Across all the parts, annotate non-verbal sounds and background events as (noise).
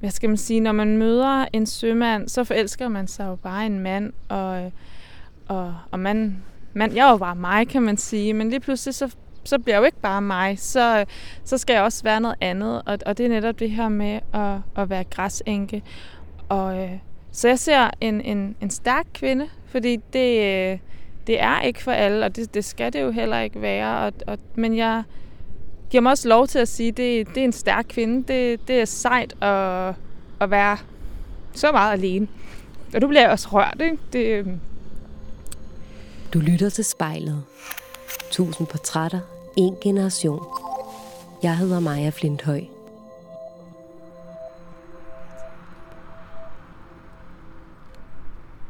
hvad skal man sige, når man møder en sømand, så forelsker man sig jo bare en mand, og, og, og man, man, jeg er jo bare mig, kan man sige, men lige pludselig så, så bliver jeg jo ikke bare mig, så, så skal jeg også være noget andet, og, og det er netop det her med at, at være græsænke. Og, øh, så jeg ser en, en, en stærk kvinde, fordi det, øh, det er ikke for alle, og det, det skal det jo heller ikke være, og, og, men jeg giver mig også lov til at sige, at det, det er en stærk kvinde. Det, det er sejt at, at være så meget alene. Og du bliver også rørt, ikke? Det, øhm. Du lytter til spejlet. Tusind portrætter, en generation. Jeg hedder Maja Flinthøj.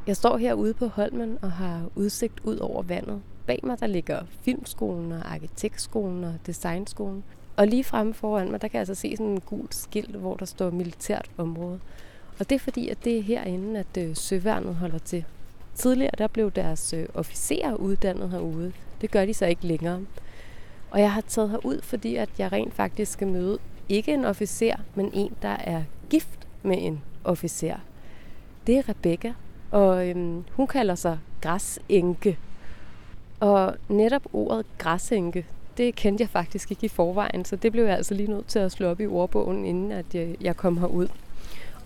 Jeg står herude på Holmen og har udsigt ud over vandet. Bag mig der ligger filmskolen og arkitektskolen og designskolen. Og lige fremme foran mig, der kan jeg altså se sådan en gul skilt, hvor der står militært område. Og det er fordi, at det er herinde, at øh, søværnet holder til. Tidligere der blev deres øh, officerer uddannet herude. Det gør de så ikke længere. Og jeg har taget herud, fordi at jeg rent faktisk skal møde ikke en officer, men en, der er gift med en officer. Det er Rebecca, og øhm, hun kalder sig græsenke. Og netop ordet græsænke, det kendte jeg faktisk ikke i forvejen, så det blev jeg altså lige nødt til at slå op i ordbogen, inden at øh, jeg, kom herud.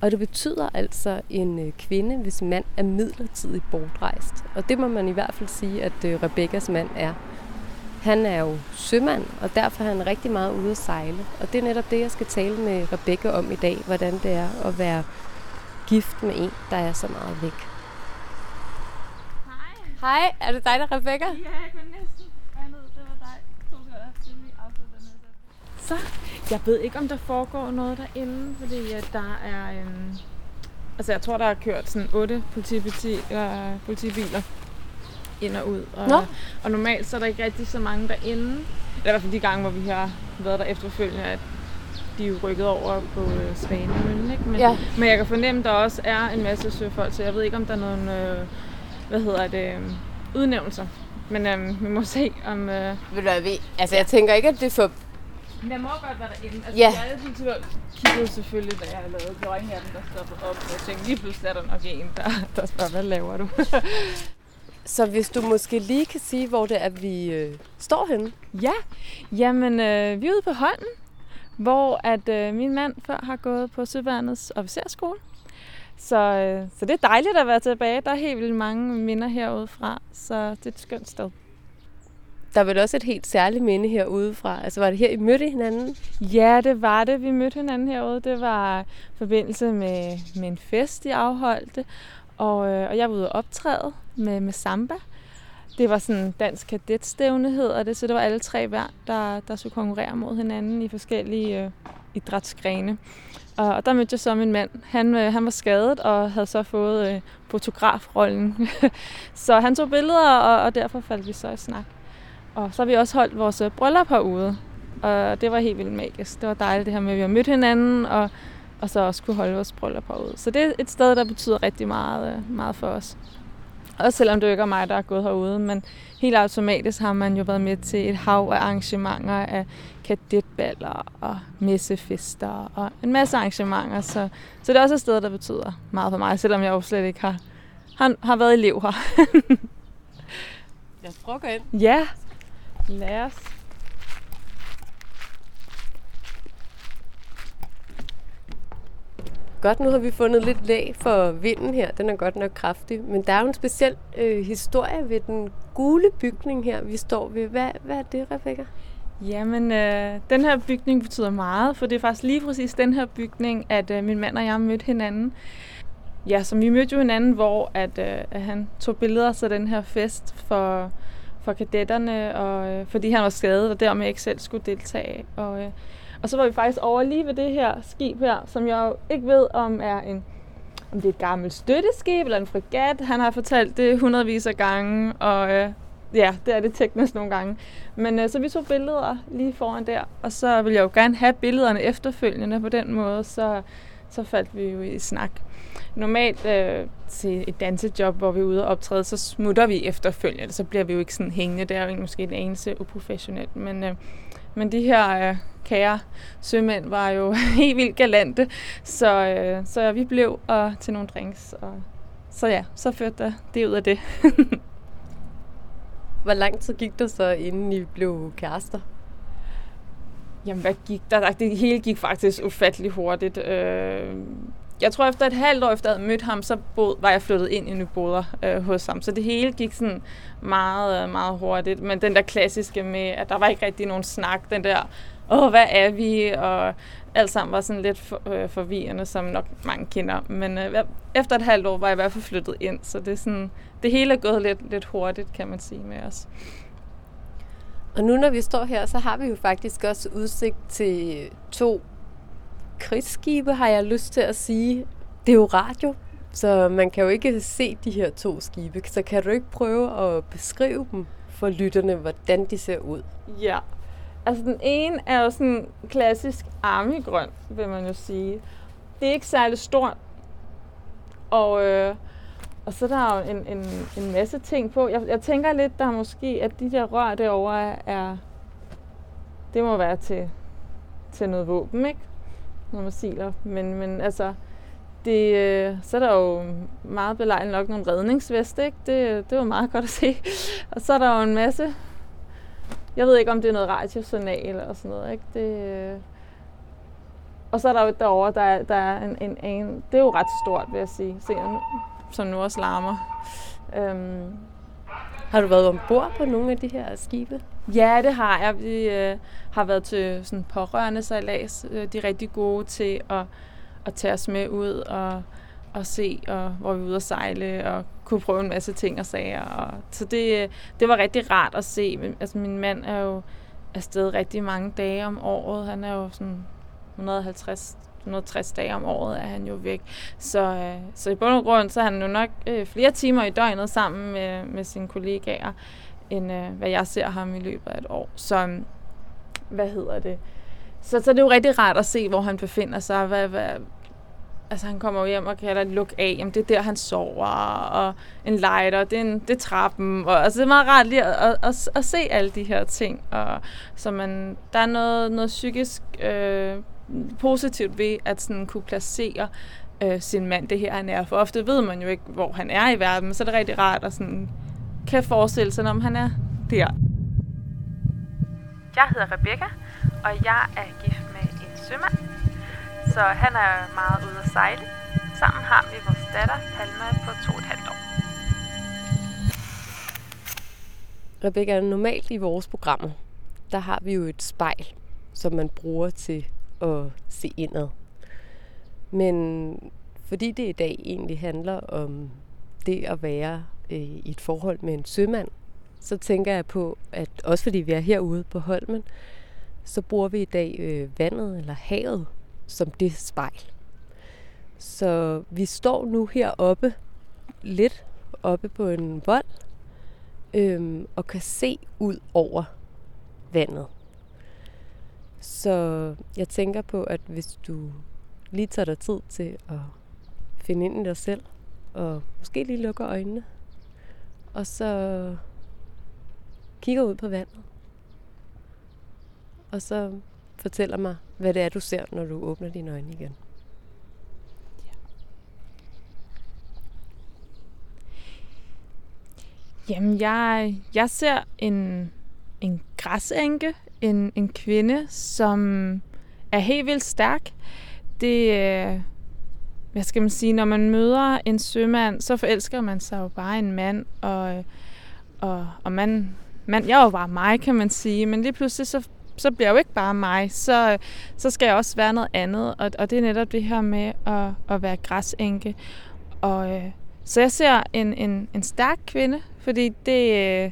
Og det betyder altså en øh, kvinde, hvis mand er midlertidigt bortrejst. Og det må man i hvert fald sige, at øh, Rebekkas mand er. Han er jo sømand, og derfor er han rigtig meget ude at sejle. Og det er netop det, jeg skal tale med Rebekka om i dag, hvordan det er at være gift med en, der er så meget væk. Hej, er det dig, der er Rebecca? Ja, jeg kunne næsten regne ud, det var dig. To sekunder, til vi afslutter den her Så, jeg ved ikke, om der foregår noget derinde, fordi at der er... Øhm, altså, jeg tror, der er kørt sådan otte politibiler, øh, politibiler ind og ud. Og, Nå. og normalt så er der ikke rigtig så mange derinde. Eller i hvert fald de gange, hvor vi har været der efterfølgende, at de er jo rykket over på øh, Svanemøllen, ikke? Men, Ja. men jeg kan fornemme, at der også er en masse søfolk, så jeg ved ikke, om der er nogen... Øh, hvad hedder det, øhm, udnævnelser. Men øhm, vi må se om... Øh... Ved du hvad, vi, altså jeg tænker ikke, at det er for... Men jeg må godt være derinde. Altså, Ja. Jeg er kiggede selvfølgelig, da jeg havde lavet løgnhatten, der stoppede op. Og jeg tænkte, lige pludselig er der nok en, der, der spørger, hvad laver du? (laughs) Så hvis du måske lige kan sige, hvor det er, vi øh, står henne. ja, jamen øh, vi er ude på Holmen, hvor at øh, min mand før har gået på Søværnets officerskole. Så, øh, så det er dejligt at være tilbage. Der er helt vildt mange minder herude fra, så det er et skønt sted. Der er vel også et helt særligt minde herude fra. Altså var det her, I mødte hinanden? Ja, det var det. Vi mødte hinanden herude. Det var i forbindelse med, med en fest, de afholdte. Og, øh, og jeg var ude og optræde med, med samba. Det var sådan en dansk kadetstævne, hedder det. Så det var alle tre hver, der, der skulle konkurrere mod hinanden i forskellige øh, idrætsgrene. Og, og der mødte jeg så min mand. Han, øh, han var skadet og havde så fået øh, fotografrollen. (laughs) så han tog billeder, og, og derfor faldt vi så i snak. Og så har vi også holdt vores øh, bryllup herude. Og det var helt vildt magisk. Det var dejligt det her med, at vi har mødt hinanden, og, og så også kunne holde vores bryllup herude. Så det er et sted, der betyder rigtig meget, øh, meget for os. Også selvom det jo ikke er mig, der er gået herude, men helt automatisk har man jo været med til et hav af arrangementer af kadetballer og messefester og en masse arrangementer. Så, så det er også et sted, der betyder meget for mig, selvom jeg jo slet ikke har, har, har været elev her. Lad os prøve at gå ind. ja, lad os. Godt, nu har vi fundet lidt læg for vinden her. Den er godt nok kraftig. Men der er jo en speciel øh, historie ved den gule bygning her, vi står ved. Hvad, hvad er det, Rebecca? Jamen, øh, den her bygning betyder meget, for det er faktisk lige præcis den her bygning, at øh, min mand og jeg mødte hinanden. Ja, som vi mødte jo hinanden, hvor at, øh, at han tog billeder til den her fest for, for kadetterne, og, øh, fordi han var skadet, og dermed ikke selv skulle deltage. Og, øh, og så var vi faktisk over lige ved det her skib her, som jeg jo ikke ved, om er en om det er et gammelt støtteskib eller en fregat. Han har fortalt det hundredvis af gange, og øh, ja, det er det teknisk nogle gange. Men øh, så vi tog billeder lige foran der, og så ville jeg jo gerne have billederne efterfølgende på den måde, så, så faldt vi jo i snak. Normalt øh, til et dansejob, hvor vi er ude og optræde, så smutter vi efterfølgende, så bliver vi jo ikke sådan hængende. Det er jo måske en eneste uprofessionelt, men, øh, men de her øh, kære sømænd var jo (laughs) helt vildt galante, så, øh, så vi blev og til nogle drinks. Og, så ja, så førte det ud af det. (laughs) Hvor lang tid gik der så, inden I blev kærester? Jamen, hvad gik der? Det hele gik faktisk ufattelig hurtigt. Øh, jeg tror, efter et halvt år efter jeg havde mødt ham, så bod, var jeg flyttet ind i Nyboder øh, hos ham. Så det hele gik sådan meget, øh, meget hurtigt. Men den der klassiske med, at der var ikke rigtig nogen snak. Den der, åh, hvad er vi? Og alt sammen var sådan lidt for, øh, forvirrende, som nok mange kender. Men øh, efter et halvt år var jeg i hvert fald flyttet ind. Så det, er sådan, det hele er gået lidt, lidt hurtigt, kan man sige med os. Og nu når vi står her, så har vi jo faktisk også udsigt til to krigsskibe, har jeg lyst til at sige. Det er jo radio, så man kan jo ikke se de her to skibe. Så kan du ikke prøve at beskrive dem for lytterne, hvordan de ser ud? Ja, altså den ene er jo sådan klassisk armigrøn, vil man jo sige. Det er ikke særlig stort, og, øh, og så er der jo en, en, en masse ting på. Jeg, jeg tænker lidt, der måske, at de der rør derovre er, det må være til, til noget våben, ikke? Nogle missiler. Men, men altså, det, øh, så er der jo meget belejligt nok nogle redningsveste, ikke? Det, det var meget godt at se. Og så er der jo en masse... Jeg ved ikke, om det er noget radiosignal eller sådan noget, ikke? Det, øh, og så er der jo derovre, der, der er en, en, en... Det er jo ret stort, vil jeg sige. Se, nu, som nu også larmer. Øhm, har du været ombord på nogle af de her skibe? Ja, det har jeg. Vi øh, har været til sådan pårørende sejlads. Øh, de er rigtig gode til at, at tage os med ud og, og se, og, hvor vi er ude at sejle, og kunne prøve en masse ting og sager. Og, så det, øh, det var rigtig rart at se. Altså, min mand er jo afsted rigtig mange dage om året. Han er jo sådan 150 160 dage om året er han jo væk. Så, øh, så i bund og grund, så er han jo nok øh, flere timer i døgnet sammen med, med sine kollegaer, end øh, hvad jeg ser ham i løbet af et år. Så mm, hvad hedder det? Så, så det er jo rigtig rart at se, hvor han befinder sig. Hvad, hvad, altså han kommer hjem og kan lukke af, jamen det er der, han sover, og en lighter, det er, en, det er trappen, og altså det er meget rart lige at, at, at, at se alle de her ting, og så man, der er noget, noget psykisk øh, positivt ved at sådan kunne placere øh, sin mand det her, han er. For ofte ved man jo ikke, hvor han er i verden, men så er det rigtig rart at sådan, kan forestille sig, om han er der. Jeg hedder Rebecca, og jeg er gift med en sømand. Så han er meget ude at sejle. Sammen har vi vores datter, Palma, på to og et halvt år. Rebecca, normalt i vores programmer, der har vi jo et spejl, som man bruger til at se indad. Men fordi det i dag egentlig handler om det at være øh, i et forhold med en sømand, så tænker jeg på, at også fordi vi er herude på Holmen, så bruger vi i dag øh, vandet eller havet som det spejl. Så vi står nu heroppe, lidt oppe på en vold, øhm, og kan se ud over vandet. Så jeg tænker på, at hvis du lige tager dig tid til at finde ind i dig selv, og måske lige lukker øjnene, og så kigger ud på vandet, og så fortæller mig, hvad det er, du ser, når du åbner dine øjne igen. Jamen, jeg, jeg ser en, en græsænke, en, en kvinde, som er helt vildt stærk. Det, øh, hvad skal man sige, når man møder en sømand, så forelsker man sig jo bare en mand, og, og, og man, man, jeg er jo bare mig, kan man sige, men lige pludselig så, så bliver jeg jo ikke bare mig, så, så skal jeg også være noget andet, og, og det er netop det her med at, at være græsænke. Og, øh, så jeg ser en, en, en stærk kvinde, fordi det, øh,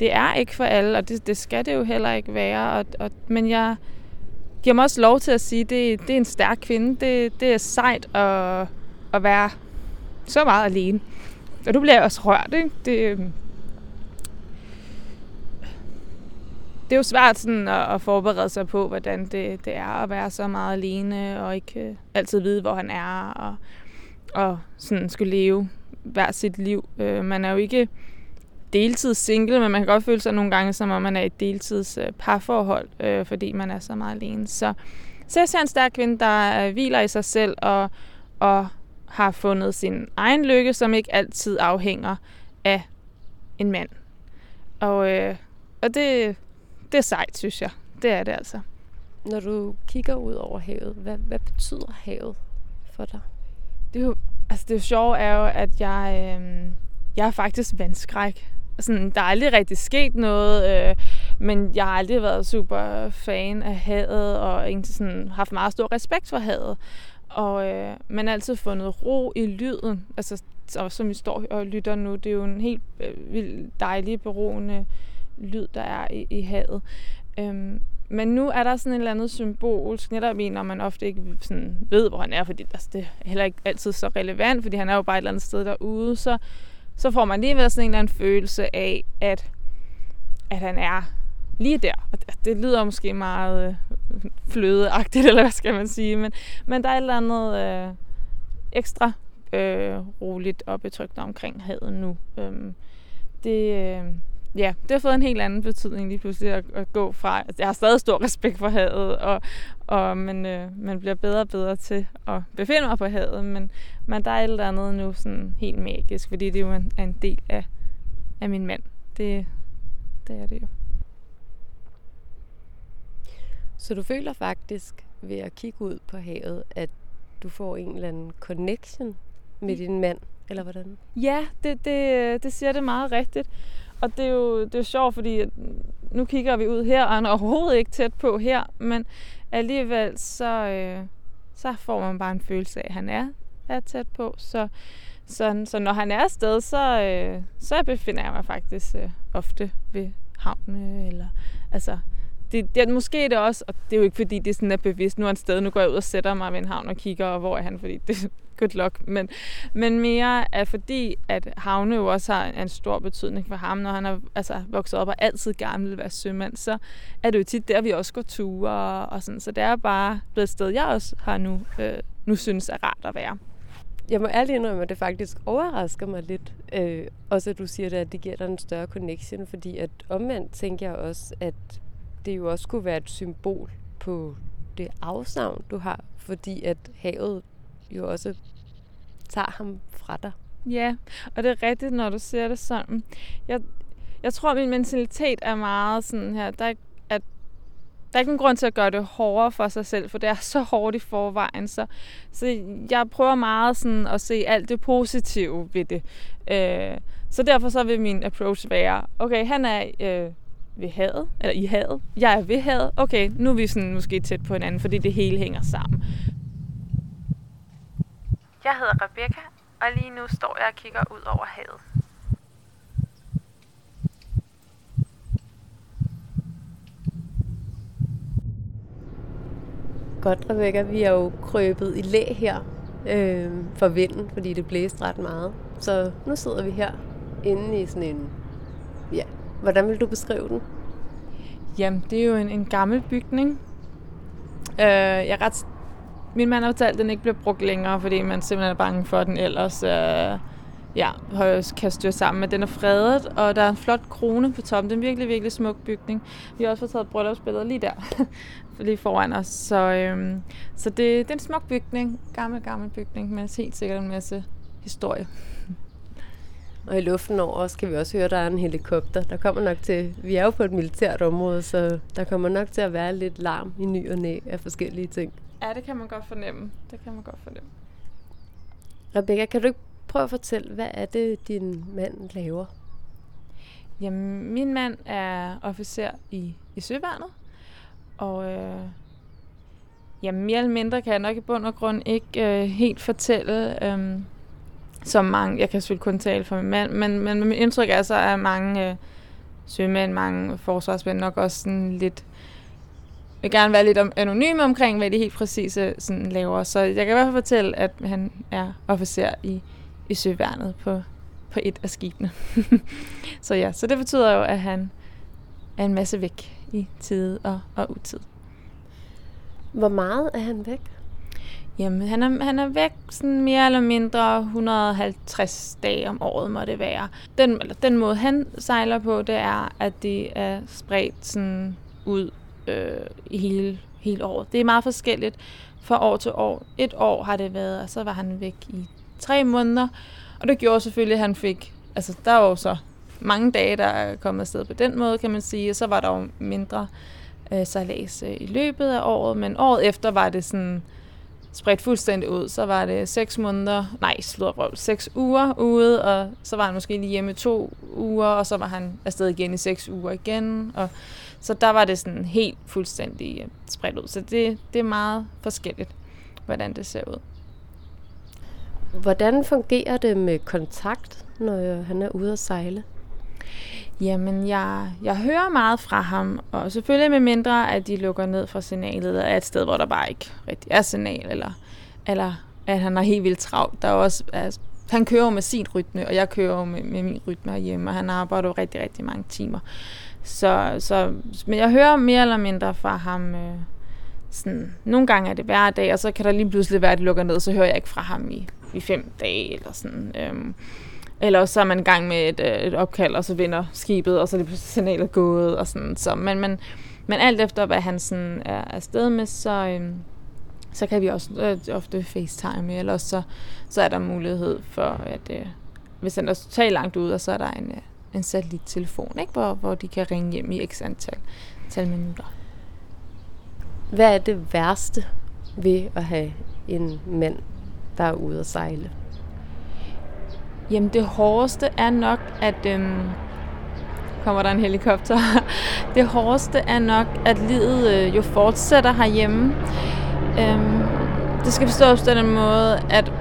det er ikke for alle, og det, det skal det jo heller ikke være. Og, og, men jeg giver mig også lov til at sige, at det, det er en stærk kvinde. Det, det er sejt at, at være så meget alene. Og du bliver også rørt, ikke? Det, øhm, det er jo svært sådan at, at forberede sig på, hvordan det, det er at være så meget alene, og ikke øh, altid vide, hvor han er, og, og sådan skulle leve hver sit liv. Øh, man er jo ikke deltids single, men man kan godt føle sig nogle gange, som om man er i et deltids øh, parforhold, øh, fordi man er så meget alene. Så, så jeg ser en stærk kvinde, der øh, hviler i sig selv og, og har fundet sin egen lykke, som ikke altid afhænger af en mand. Og, øh, og det, det er sejt, synes jeg. Det er det altså. Når du kigger ud over havet, hvad, hvad betyder havet for dig? Det er jo, altså det sjove er jo, at jeg, øh, jeg er faktisk vandskræk. Sådan, der er aldrig rigtig sket noget, øh, men jeg har aldrig været super fan af havet, og egentlig sådan, haft meget stor respekt for havet. Og øh, man har altid fundet ro i lyden. Altså, og som vi står og lytter nu, det er jo en helt øh, vildt dejlig, beroende lyd, der er i, i havet. Øhm, men nu er der sådan et eller andet symbolsk, netop en, når man ofte ikke sådan ved, hvor han er, fordi altså, det er heller ikke altid så relevant, fordi han er jo bare et eller andet sted derude, så, så får man alligevel sådan en eller anden følelse af, at, at han er lige der. Og det lyder måske meget øh, flødeagtigt, (laughs) eller hvad skal man sige, men, men der er et eller andet øh, ekstra øh, roligt og betrygt omkring havet nu. Øhm, det, øh, ja, det har fået en helt anden betydning lige pludselig at, at gå fra. Altså, jeg har stadig stor respekt for havet, og, og man, øh, man bliver bedre og bedre til at befinde mig på havet, men, men der er et eller andet nu sådan helt magisk, fordi det jo er en del af, af min mand. Det, det er det jo. Så du føler faktisk ved at kigge ud på havet, at du får en eller anden connection med din mand, eller hvordan? Ja, det, det, det siger det meget rigtigt. Og det er jo det er sjovt, fordi nu kigger vi ud her, og han er overhovedet ikke tæt på her, men alligevel så, øh, så får man bare en følelse af, at han er, er tæt på. Så, så, så når han er afsted, så, øh, så befinder jeg mig faktisk øh, ofte ved havnen, eller altså det, det, måske er det også, og det er jo ikke fordi, det sådan er bevidst, nu er han sted, nu går jeg ud og sætter mig ved en havn og kigger, og hvor er han, fordi det er good luck, men, men mere er fordi, at havne jo også har en stor betydning for ham, når han er altså, vokset op og altid gerne vil være sømand, så er det jo tit der, vi også går ture og, og sådan, så det er bare blevet et sted, jeg også har nu, øh, nu synes er rart at være. Jeg må ærligt indrømme, at det faktisk overrasker mig lidt. Øh, også at du siger det, at det giver dig en større connection, fordi at omvendt tænker jeg også, at det jo også kunne være et symbol på det afsavn, du har, fordi at havet jo også tager ham fra dig. Ja, og det er rigtigt, når du siger det sådan. Jeg, jeg tror, min mentalitet er meget sådan her, der er, at der er ikke grund til at gøre det hårdere for sig selv, for det er så hårdt i forvejen. Så, så jeg prøver meget sådan at se alt det positive ved det. Øh, så derfor så vil min approach være, okay, han er øh, ved havet, eller i havet. Jeg er ved havet. Okay, nu er vi sådan måske tæt på hinanden, fordi det hele hænger sammen. Jeg hedder Rebecca, og lige nu står jeg og kigger ud over havet. Godt, Rebecca. Vi er jo krøbet i læ her øh, for vinden, fordi det blæste ret meget. Så nu sidder vi her inde i sådan en Hvordan vil du beskrive den? Jamen, det er jo en, en gammel bygning. Øh, jeg er ret... Min mand har fortalt, at den ikke bliver brugt længere, fordi man simpelthen er bange for, at den ellers øh, ja, kan styre sammen. Men den er fredet, og der er en flot krone på toppen. Det er en virkelig, virkelig smuk bygning. Vi har også fået taget bryllupsbilleder lige der, (laughs) lige foran os. Så, øh, så det, det er en smuk bygning. Gammel, gammel bygning, men helt sikkert en masse historie. Og i luften over os kan vi også høre, at der er en helikopter. Der kommer nok til, vi er jo på et militært område, så der kommer nok til at være lidt larm i ny og næ af forskellige ting. Ja, det kan man godt fornemme. Det kan man godt fornemme. Rebecca, kan du ikke prøve at fortælle, hvad er det, din mand laver? Jamen, min mand er officer i, i Søværnet, og øh, jamen, mere eller mindre kan jeg nok i bund og grund ikke øh, helt fortælle, øh, som mange, jeg kan selvfølgelig kun tale for min mand, men, men mit indtryk er så, at mange øh, sømænd, mange forsvarsmænd nok også sådan lidt vil gerne være lidt anonyme omkring, hvad de helt præcise sådan laver. Så jeg kan i hvert fald fortælle, at han er officer i, i søværnet på, på et af skibene. (laughs) så ja, så det betyder jo, at han er en masse væk i tid og, og utid. Hvor meget er han væk? Jamen, han er, han er væk sådan mere eller mindre 150 dage om året, må det være. Den, eller den måde, han sejler på, det er, at det er spredt sådan ud øh, i hele, hele året. Det er meget forskelligt fra år til år. Et år har det været, og så var han væk i tre måneder. Og det gjorde selvfølgelig, at han fik... Altså, der var jo så mange dage, der er kommet afsted på den måde, kan man sige. Og så var der jo mindre øh, sejlads øh, i løbet af året. Men året efter var det sådan spredt fuldstændig ud. Så var det seks måneder, nej, sludderbrøv, seks uger ude, og så var han måske lige hjemme to uger, og så var han afsted igen i seks uger igen. Og så der var det sådan helt fuldstændig øh, spredt ud. Så det, det er meget forskelligt, hvordan det ser ud. Hvordan fungerer det med kontakt, når øh, han er ude at sejle? Jamen, jeg, jeg hører meget fra ham, og selvfølgelig med mindre, at de lukker ned fra signalet, eller er et sted, hvor der bare ikke rigtig er signal, eller, eller at han er helt vildt travlt. Der er også, altså, han kører jo med sin rytme, og jeg kører jo med, med min rytme herhjemme, og han arbejder jo rigtig, rigtig mange timer. Så, så, men jeg hører mere eller mindre fra ham. Øh, sådan, nogle gange er det hver dag, og så kan der lige pludselig være, at det lukker ned, så hører jeg ikke fra ham i, i fem dage, eller sådan. Øhm, eller så er man i gang med et, øh, et opkald, og så vinder skibet, og så er det signalet gået, og sådan. Så, men, men, men alt efter, hvad han sådan er afsted med, så, øhm, så kan vi også øh, ofte facetime, eller så, så er der mulighed for, at øh, hvis han er totalt langt ude, og så er der en, øh, en satellittelefon, ikke? Hvor, hvor de kan ringe hjem i x antal, antal minutter. Hvad er det værste ved at have en mand, der er ude at sejle? Jamen det hårdeste er nok, at... Øhm, kommer der en helikopter. (laughs) det hårdeste er nok, at livet øh, jo fortsætter herhjemme. Øhm, det skal forstås på den måde, at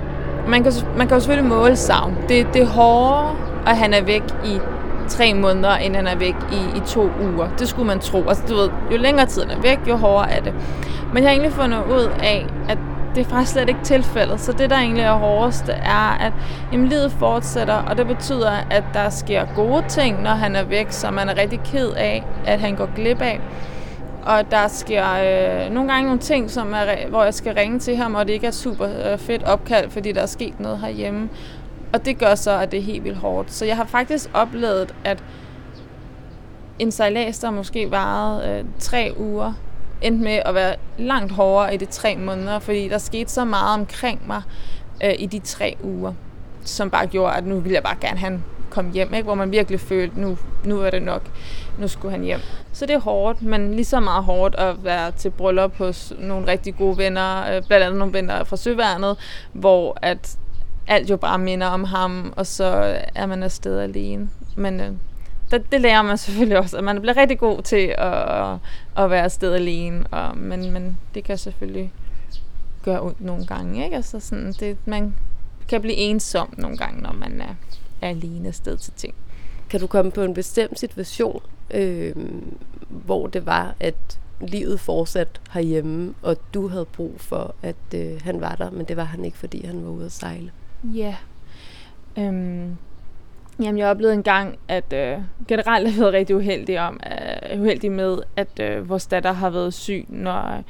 man kan, man kan jo selvfølgelig måle savn. Det, det er hårdere, at han er væk i tre måneder, inden han er væk i, i to uger. Det skulle man tro. Altså, du ved, jo længere tid han er væk, jo hårdere er det. Men jeg har egentlig fundet ud af, at det er faktisk slet ikke tilfældet. Så det, der egentlig er hårdest, er, at jamen, livet fortsætter, og det betyder, at der sker gode ting, når han er væk, som man er rigtig ked af, at han går glip af. Og der sker øh, nogle gange nogle ting, som er, hvor jeg skal ringe til ham, og det ikke er super øh, fedt opkald, fordi der er sket noget herhjemme. Og det gør så, at det er helt vildt hårdt. Så jeg har faktisk oplevet, at en sejlads, der måske varede øh, tre uger, endte med at være langt hårdere i de tre måneder, fordi der skete så meget omkring mig øh, i de tre uger, som bare gjorde, at nu ville jeg bare gerne have komme hjem, ikke? hvor man virkelig følte, nu, nu er det nok, nu skulle han hjem. Så det er hårdt, men lige så meget hårdt at være til bryllup hos nogle rigtig gode venner, øh, blandt andet nogle venner fra Søværnet, hvor at alt jo bare minder om ham, og så er man afsted alene. Men øh, det, det lærer man selvfølgelig også, at man bliver rigtig god til at, at være afsted alene, og, men, men det kan selvfølgelig gøre ondt nogle gange. Ikke? Altså sådan, det, man kan blive ensom nogle gange, når man er, er alene afsted til ting. Kan du komme på en bestemt situation, øh, hvor det var, at livet fortsat herhjemme, og du havde brug for, at øh, han var der, men det var han ikke, fordi han var ude at sejle? Ja. Yeah. Øhm, jamen, jeg oplevede en gang, at øh, generelt har jeg været rigtig uheldig, om, øh, uheldig med, at øh, vores datter har været syg, når,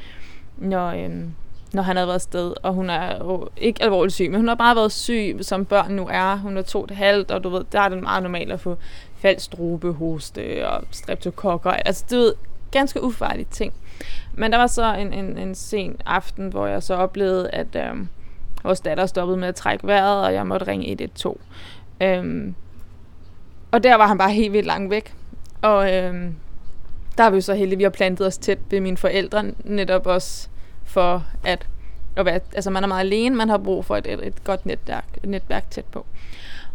når, øh, når han havde været sted, og hun er jo ikke alvorligt syg, men hun har bare været syg, som børn nu er. Hun er to og halvt, og du ved, der er det meget normalt at få faldstrube, hoste og streptokokker. Altså, du ved, ganske ufarlige ting. Men der var så en, en, en sen aften, hvor jeg så oplevede, at øh, vores datter stoppede med at trække vejret, og jeg måtte ringe 112. Øhm, og der var han bare helt vildt langt væk. Og øh, der har vi jo så heldige, vi har plantet os tæt ved mine forældre, netop også for at, at være, altså man er meget alene, man har brug for et, et, et godt netværk, et netværk tæt på.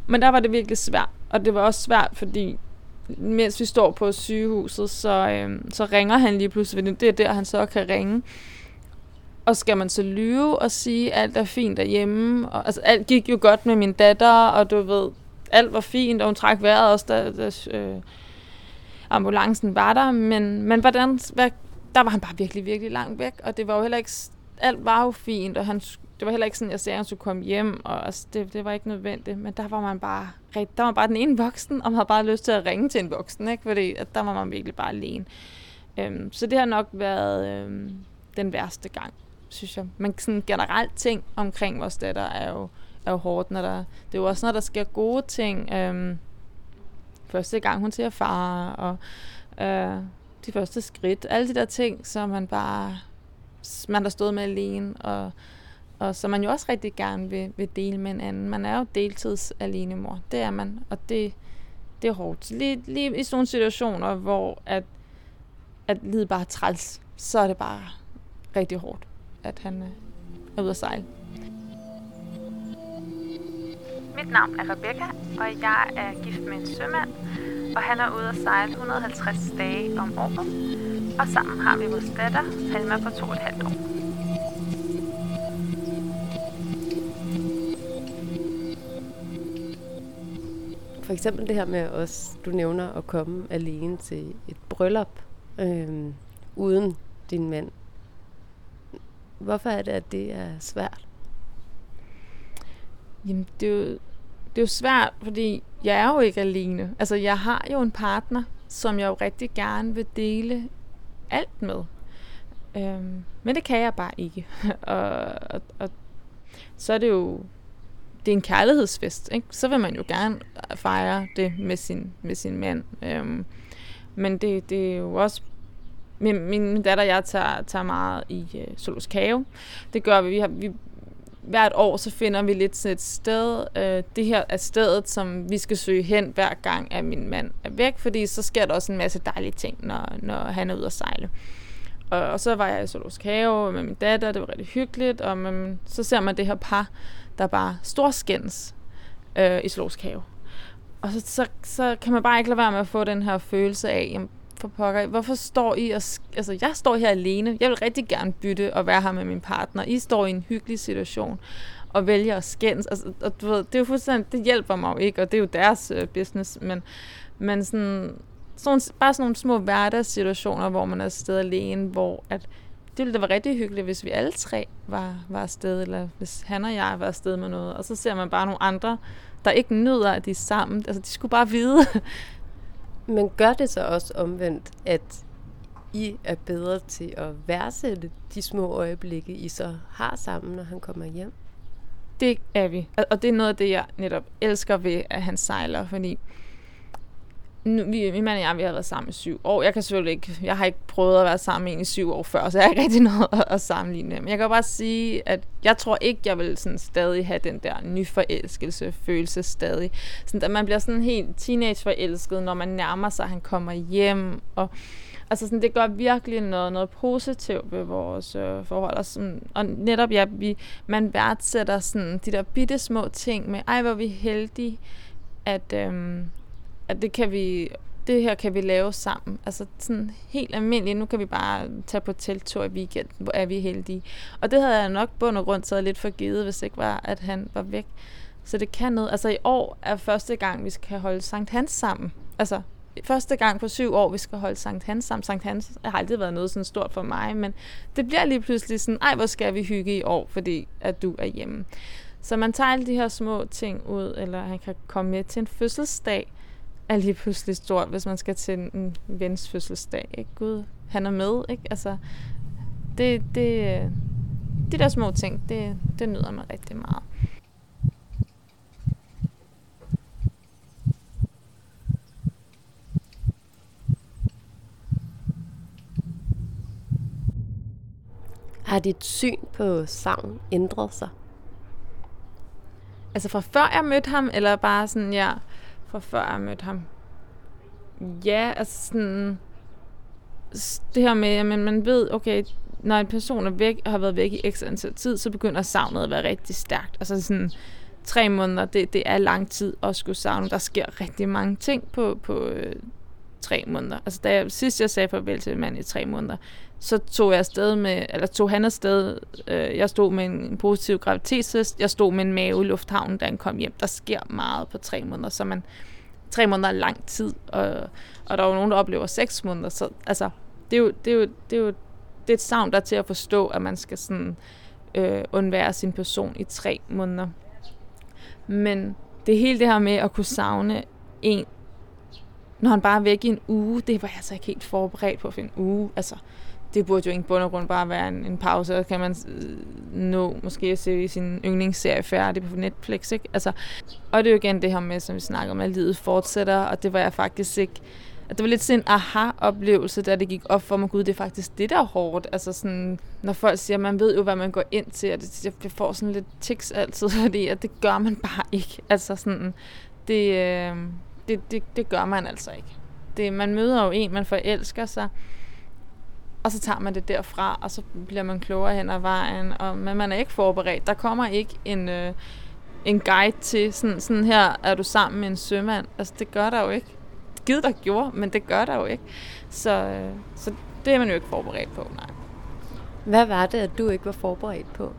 Men der var det virkelig svært, og det var også svært, fordi mens vi står på sygehuset, så, øh, så ringer han lige pludselig, det er der, han så kan ringe. Og skal man så lyve og sige, at alt er fint derhjemme? Og, altså, alt gik jo godt med min datter, og du ved, alt var fint, og hun trak vejret også, da, da øh, ambulancen var der. Men, men hvordan, hvad, der var han bare virkelig, virkelig langt væk, og det var jo heller ikke, alt var jo fint, og han, det var heller ikke sådan, jeg sagde, at han skulle komme hjem, og altså, det, det var ikke nødvendigt, men der var man bare, der var bare den ene voksen, og man havde bare lyst til at ringe til en voksen, ikke? fordi at der var man virkelig bare alene. Øhm, så det har nok været øhm, den værste gang synes jeg. Men sådan generelt ting omkring vores datter er jo, er jo hårdt, når der, det er jo også, når der sker gode ting. Øhm, første gang hun ser far, og øh, de første skridt. Alle de der ting, som man bare man har stået med alene, og, og som man jo også rigtig gerne vil, vil dele med en anden. Man er jo deltids alene mor. Det er man, og det, det er hårdt. Lige, lige i sådan nogle situationer, hvor at, at livet bare er træls, så er det bare rigtig hårdt, at han øh, er ude at sejle. Mit navn er Rebecca, og jeg er gift med en sømand, og han er ude at sejle 150 dage om året. Og sammen har vi vores datter, Halma på to og et halvt år. For eksempel det her med os, du nævner at komme alene til et bryllup øh, uden din mand. Hvorfor er det, at det er svært? Jamen, det er jo, det er jo svært, fordi jeg er jo ikke alene. Altså, jeg har jo en partner, som jeg jo rigtig gerne vil dele alt med. Øhm, men det kan jeg bare ikke. (laughs) og, og, og så er det jo det er en kærlighedsfest, ikke? så vil man jo gerne fejre det med sin, med sin mand. Øhm, men det, det er jo også... Min, min datter og jeg tager, tager meget i øh, Solos Kave. Det gør vi. Vi, har, vi hvert år så finder vi lidt sådan et sted. Øh, det her er stedet, som vi skal søge hen hver gang, at min mand er væk, fordi så sker der også en masse dejlige ting, når, når han er ude at sejle. Og, og så var jeg i Zoologisk Have med min datter, det var rigtig hyggeligt, og man, så ser man det her par, der bare storskændes øh, i Zoologisk Have. Og så, så, så kan man bare ikke lade være med at få den her følelse af, jamen, for pokker, hvorfor står I og... Altså, jeg står her alene. Jeg vil rigtig gerne bytte og være her med min partner. I står i en hyggelig situation og vælger at skændes. Altså, og du ved, det er jo fuldstændig... Det hjælper mig jo ikke, og det er jo deres øh, business. Men, men sådan, sådan, bare sådan nogle små hverdagssituationer, hvor man er afsted alene, hvor at, det ville da være rigtig hyggeligt, hvis vi alle tre var, var afsted, eller hvis han og jeg var afsted med noget. Og så ser man bare nogle andre, der ikke nyder, at de er sammen. Altså, de skulle bare vide, men gør det så også omvendt, at I er bedre til at værdsætte de små øjeblikke, I så har sammen, når han kommer hjem? Det er vi. Og det er noget af det, jeg netop elsker ved, at han sejler, fordi nu, vi, min mand og jeg, vi har været sammen i syv år. Jeg kan selvfølgelig ikke, jeg har ikke prøvet at være sammen med en i syv år før, så jeg har ikke rigtig noget at, at sammenligne. Men jeg kan bare sige, at jeg tror ikke, jeg vil sådan stadig have den der nyforelskelse følelse stadig. Sådan, at man bliver sådan helt teenageforelsket, når man nærmer sig, at han kommer hjem. Og, altså sådan, det gør virkelig noget, noget positivt ved vores øh, forhold. Og, sådan, og netop, ja, vi, man værdsætter sådan, de der bitte små ting med, ej, hvor er vi heldige, at, Øh, at det kan vi det her kan vi lave sammen. Altså sådan helt almindeligt. Nu kan vi bare tage på telttur i weekend, hvor er vi heldige. Og det havde jeg nok bund og grund taget lidt for givet, hvis ikke var, at han var væk. Så det kan noget. Altså i år er første gang, vi skal holde Sankt Hans sammen. Altså første gang på syv år, vi skal holde Sankt Hans sammen. Sankt Hans har aldrig været noget sådan stort for mig, men det bliver lige pludselig sådan, ej, hvor skal vi hygge i år, fordi at du er hjemme. Så man tager alle de her små ting ud, eller han kan komme med til en fødselsdag, er lige pludselig stort, hvis man skal til en vens fødselsdag. Ikke? Gud, han er med. Ikke? Altså, det, det, de der små ting, det, det nyder mig rigtig meget. Har dit syn på savn ændret sig? Altså fra før jeg mødte ham, eller bare sådan, ja, fra før jeg mødte ham. Ja, altså sådan... Det her med, at man ved, okay, når en person er væk har været væk i x antal tid, så begynder savnet at være rigtig stærkt. Altså sådan tre måneder, det, det er lang tid at skulle savne. Der sker rigtig mange ting på, på øh, tre måneder. Altså da jeg, sidst jeg sagde farvel til en mand i tre måneder, så tog jeg afsted med, eller tog han afsted, øh, jeg stod med en positiv graviditetstest, jeg stod med en mave i lufthavnen, da han kom hjem. Der sker meget på tre måneder, så man, tre måneder er lang tid, og, og der er jo nogen, der oplever seks måneder, så altså, det er jo, det er jo, det er jo det er et savn, der er til at forstå, at man skal sådan øh, undvære sin person i tre måneder. Men det hele det her med at kunne savne en, når han bare er væk i en uge, det var jeg altså ikke helt forberedt på for en uge. Altså, det burde jo ikke bund og grund bare være en, en pause, og kan man øh, nå måske at se sin yndlingsserie færdig på Netflix, ikke? Altså, og det er jo igen det her med, som vi snakker om, at livet fortsætter, og det var jeg faktisk ikke at det var lidt sådan en aha-oplevelse, da det gik op for mig, gud, det er faktisk det, der er hårdt. Altså sådan, når folk siger, man ved jo, hvad man går ind til, og det, jeg får sådan lidt tics altid, (laughs) fordi at det gør man bare ikke. Altså sådan, det, øh, det, det, det gør man altså ikke. Det, man møder jo en, man forelsker sig, og så tager man det derfra, og så bliver man klogere hen ad vejen, og, men man er ikke forberedt. Der kommer ikke en, øh, en guide til, sådan, sådan her er du sammen med en sømand. Altså det gør der jo ikke givet, der gjorde, men det gør der jo ikke. Så, øh, så det er man jo ikke forberedt på, nej. Hvad var det, at du ikke var forberedt på?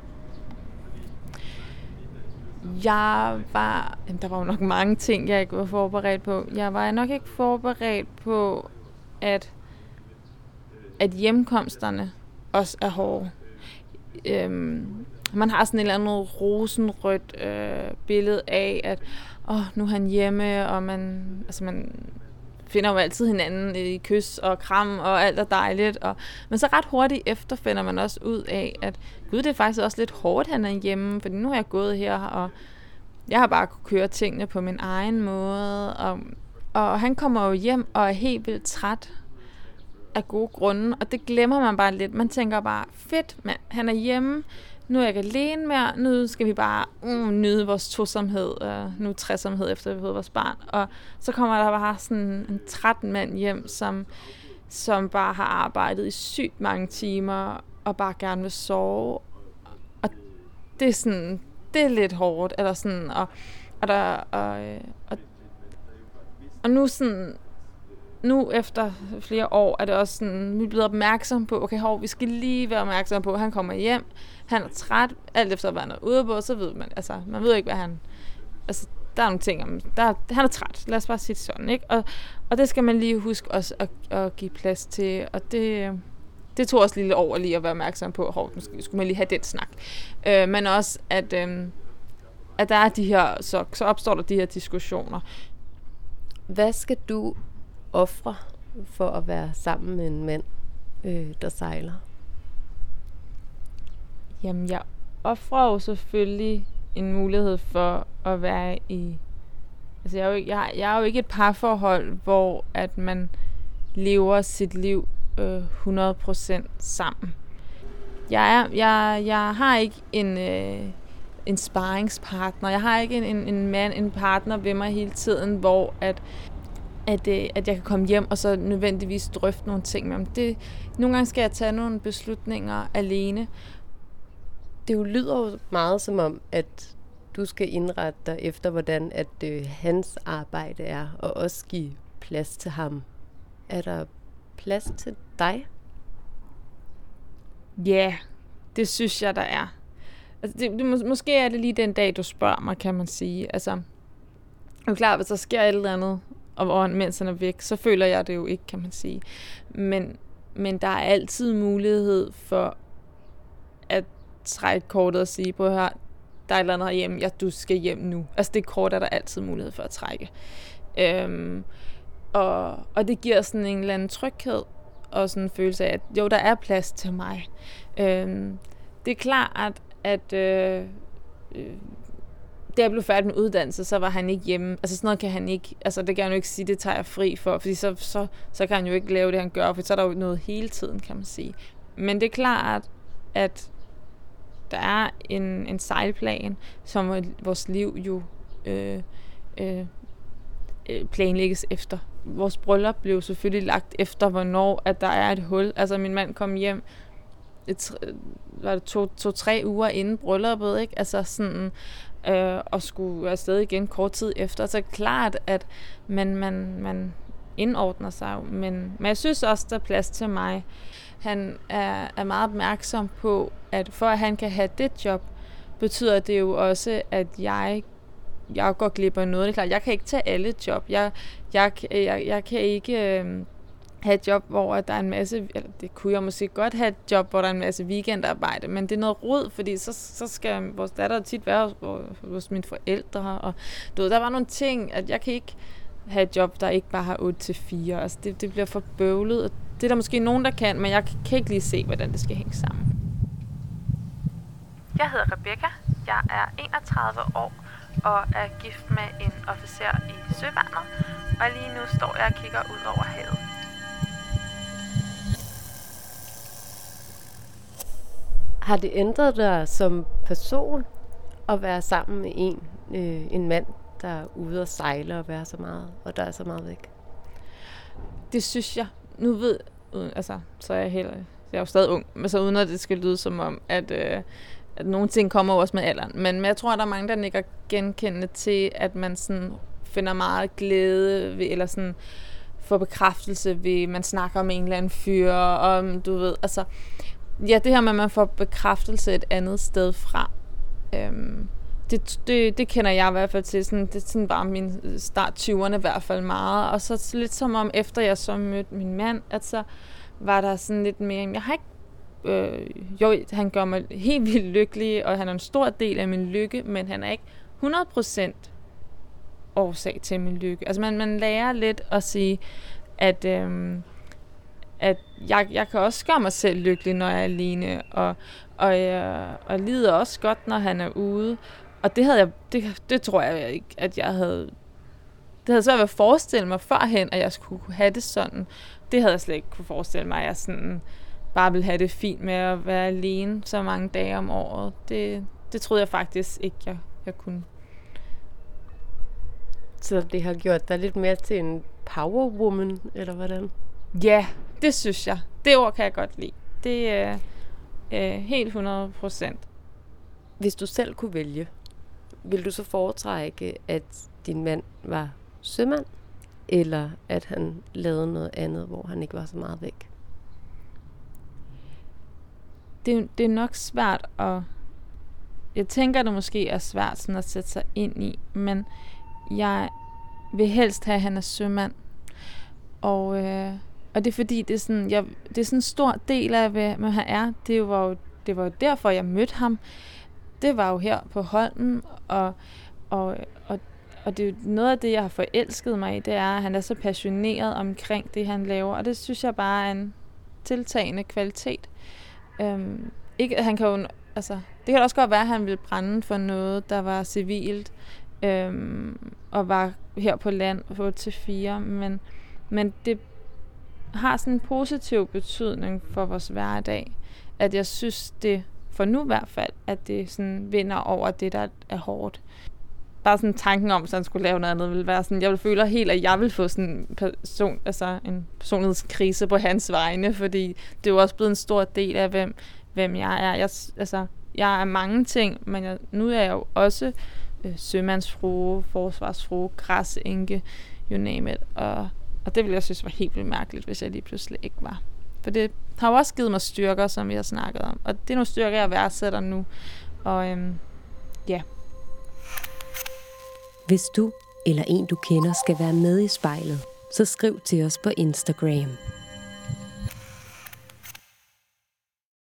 Jeg var... Jamen, der var jo nok mange ting, jeg ikke var forberedt på. Jeg var nok ikke forberedt på, at, at hjemkomsterne også er hårde. Øhm, man har sådan et eller andet rosenrødt øh, billede af, at åh, nu er han hjemme, og man, altså man finder jo altid hinanden i kys og kram, og alt er dejligt. Og, men så ret hurtigt efter finder man også ud af, at gud, det er faktisk også lidt hårdt, han er hjemme, fordi nu har jeg gået her, og jeg har bare kunne køre tingene på min egen måde. Og, og han kommer jo hjem og er helt vildt træt af gode grunde, og det glemmer man bare lidt. Man tænker bare, fedt, mand, han er hjemme, nu er jeg ikke alene mere, nu skal vi bare uh, nyde vores tosomhed, uh, nu træsomhed efter vi har vores barn. Og så kommer der bare sådan en 13 mand hjem, som, som bare har arbejdet i sygt mange timer, og bare gerne vil sove. Og det er sådan, det er lidt hårdt, eller sådan, og, og der, og, øh, og, og nu sådan, nu efter flere år er det også sådan, vi er blevet opmærksom på, okay, hov, vi skal lige være opmærksom på, at han kommer hjem, han er træt, alt efter hvad han er ude på, så ved man, altså, man ved ikke, hvad han, altså, der er nogle ting om, der, han er træt, lad os bare sige det sådan, ikke? Og, og det skal man lige huske også at, at give plads til, og det, det tog også lidt over lige at være opmærksom på, hov, måske skulle man lige have den snak. Øh, men også, at, øh, at der er de her, så, så opstår der de her diskussioner. Hvad skal du ofre for at være sammen med en mand, øh, der sejler? Jamen, jeg offrer jo selvfølgelig en mulighed for at være i... Altså, jeg er jo, jeg, jeg er jo ikke et parforhold, hvor at man lever sit liv øh, 100% sammen. Jeg, er, jeg, jeg har ikke en, øh, en sparringspartner. Jeg har ikke en, en, en mand, en partner ved mig hele tiden, hvor at at, øh, at jeg kan komme hjem og så nødvendigvis drøfte nogle ting med ham. Det, nogle gange skal jeg tage nogle beslutninger alene. Det jo lyder jo meget som om, at du skal indrette dig efter, hvordan at øh, hans arbejde er, og også give plads til ham. Er der plads til dig? Ja, yeah, det synes jeg, der er. Altså, det, det, mås- måske er det lige den dag, du spørger mig, kan man sige. Altså, det er klart, hvis der sker et eller andet, og mens han er væk, så føler jeg det jo ikke, kan man sige. Men, men der er altid mulighed for at trække kortet og sige, på her, der er et eller andet hjemme, ja, du skal hjem nu. Altså det kort er der altid mulighed for at trække. Øhm, og, og det giver sådan en eller anden tryghed, og sådan en følelse af, at jo, der er plads til mig. Øhm, det er klart, at, at øh, øh da jeg blev færdig med uddannelse, så var han ikke hjemme. Altså sådan noget kan han ikke, altså det kan han jo ikke sige, det tager jeg fri for, fordi så, så, så kan han jo ikke lave det, han gør, for så er der jo noget hele tiden, kan man sige. Men det er klart, at der er en, en sejlplan, som vores liv jo øh, øh, øh planlægges efter. Vores bryllup blev selvfølgelig lagt efter, hvornår at der er et hul. Altså min mand kom hjem et, var det to, to, tre uger inden brylluppet, ikke? Altså sådan, øh, og skulle afsted igen kort tid efter. Så klart, at man, man, man indordner sig. Men, men jeg synes også, der er plads til mig. Han er, er meget opmærksom på, at for at han kan have det job, betyder det jo også, at jeg jeg går glip af noget. Det er klart, jeg kan ikke tage alle job. Jeg, jeg, jeg, jeg kan ikke... Øh, have et job, hvor der er en masse, eller det kunne jeg måske godt have et job, hvor der er en masse weekendarbejde, men det er noget rod, fordi så, så skal vores datter tit være hos, hos mine forældre, og du ved, der var nogle ting, at jeg kan ikke have et job, der ikke bare har 8 til 4. Altså det, det bliver for bøvlet, og Det er der måske nogen, der kan, men jeg kan ikke lige se, hvordan det skal hænge sammen. Jeg hedder Rebecca. Jeg er 31 år og er gift med en officer i Søværnet. Og lige nu står jeg og kigger ud over havet. Har det ændret dig som person at være sammen med en, øh, en mand, der er ude og sejle og være så meget, og der er så meget væk? Det synes jeg. Nu ved altså, så er jeg heller, jeg er jo stadig ung, men så uden at det skal lyde som om, at, øh, at nogle ting kommer også med alderen. Men, men jeg tror, at der er mange, der nikker genkendende til, at man sådan finder meget glæde ved, eller sådan får bekræftelse ved, man snakker om en eller anden fyr, og mm, du ved, altså, ja, det her med, at man får bekræftelse et andet sted fra, øhm, det, det, det kender jeg i hvert fald til. Sådan, det er sådan bare min start 20'erne i hvert fald meget. Og så lidt som om, efter jeg så mødte min mand, at så var der sådan lidt mere, jeg har ikke øh, jo, han gør mig helt vildt lykkelig, og han er en stor del af min lykke, men han er ikke 100% årsag til min lykke. Altså man, man lærer lidt at sige, at, øhm, at jeg, jeg kan også gøre mig selv lykkelig, når jeg er alene, og, og, jeg, og lider også godt, når han er ude. Og det havde jeg, det, det tror jeg ikke, at jeg havde, det havde svært ved at forestille mig førhen, at jeg skulle have det sådan. Det havde jeg slet ikke kunne forestille mig, at jeg sådan bare ville have det fint med at være alene så mange dage om året. Det, det troede jeg faktisk ikke, jeg, jeg kunne. Så det har gjort dig lidt mere til en power woman, eller hvordan? Ja, det synes jeg. Det ord kan jeg godt lide. Det er øh, helt 100 procent. Hvis du selv kunne vælge, vil du så foretrække, at din mand var sømand, eller at han lavede noget andet, hvor han ikke var så meget væk? Det, det er nok svært at... Jeg tænker, det måske er svært sådan at sætte sig ind i, men jeg vil helst have, at han er sømand. Og, øh, og det er fordi, det er sådan, jeg, det er sådan en stor del af, hvad han er. Det var jo det var jo derfor, jeg mødte ham det var jo her på Holmen, og, og, og, og det er noget af det, jeg har forelsket mig i, det er, at han er så passioneret omkring det, han laver, og det synes jeg bare er en tiltagende kvalitet. Øhm, ikke, han kan jo, altså, det kan også godt være, at han ville brænde for noget, der var civilt, øhm, og var her på land på til fire, men, men det har sådan en positiv betydning for vores hverdag, at jeg synes, det for nu i hvert fald, at det sådan vinder over det, der er hårdt. Bare sådan tanken om, at han skulle lave noget andet, ville være sådan, jeg vil føle helt, at jeg vil få sådan en, person, altså en personlighedskrise på hans vegne, fordi det er jo også blevet en stor del af, hvem, hvem jeg er. Jeg, altså, jeg er mange ting, men jeg, nu er jeg jo også øh, sømandsfrue, forsvarsfrue, græsenke, you name it. Og, og det ville jeg synes var helt vildt mærkeligt, hvis jeg lige pludselig ikke var. For det har jo også givet mig styrker, som vi har snakket om. Og det er nogle styrker, jeg værdsætter nu. Og øhm, ja. Hvis du eller en, du kender, skal være med i spejlet, så skriv til os på Instagram.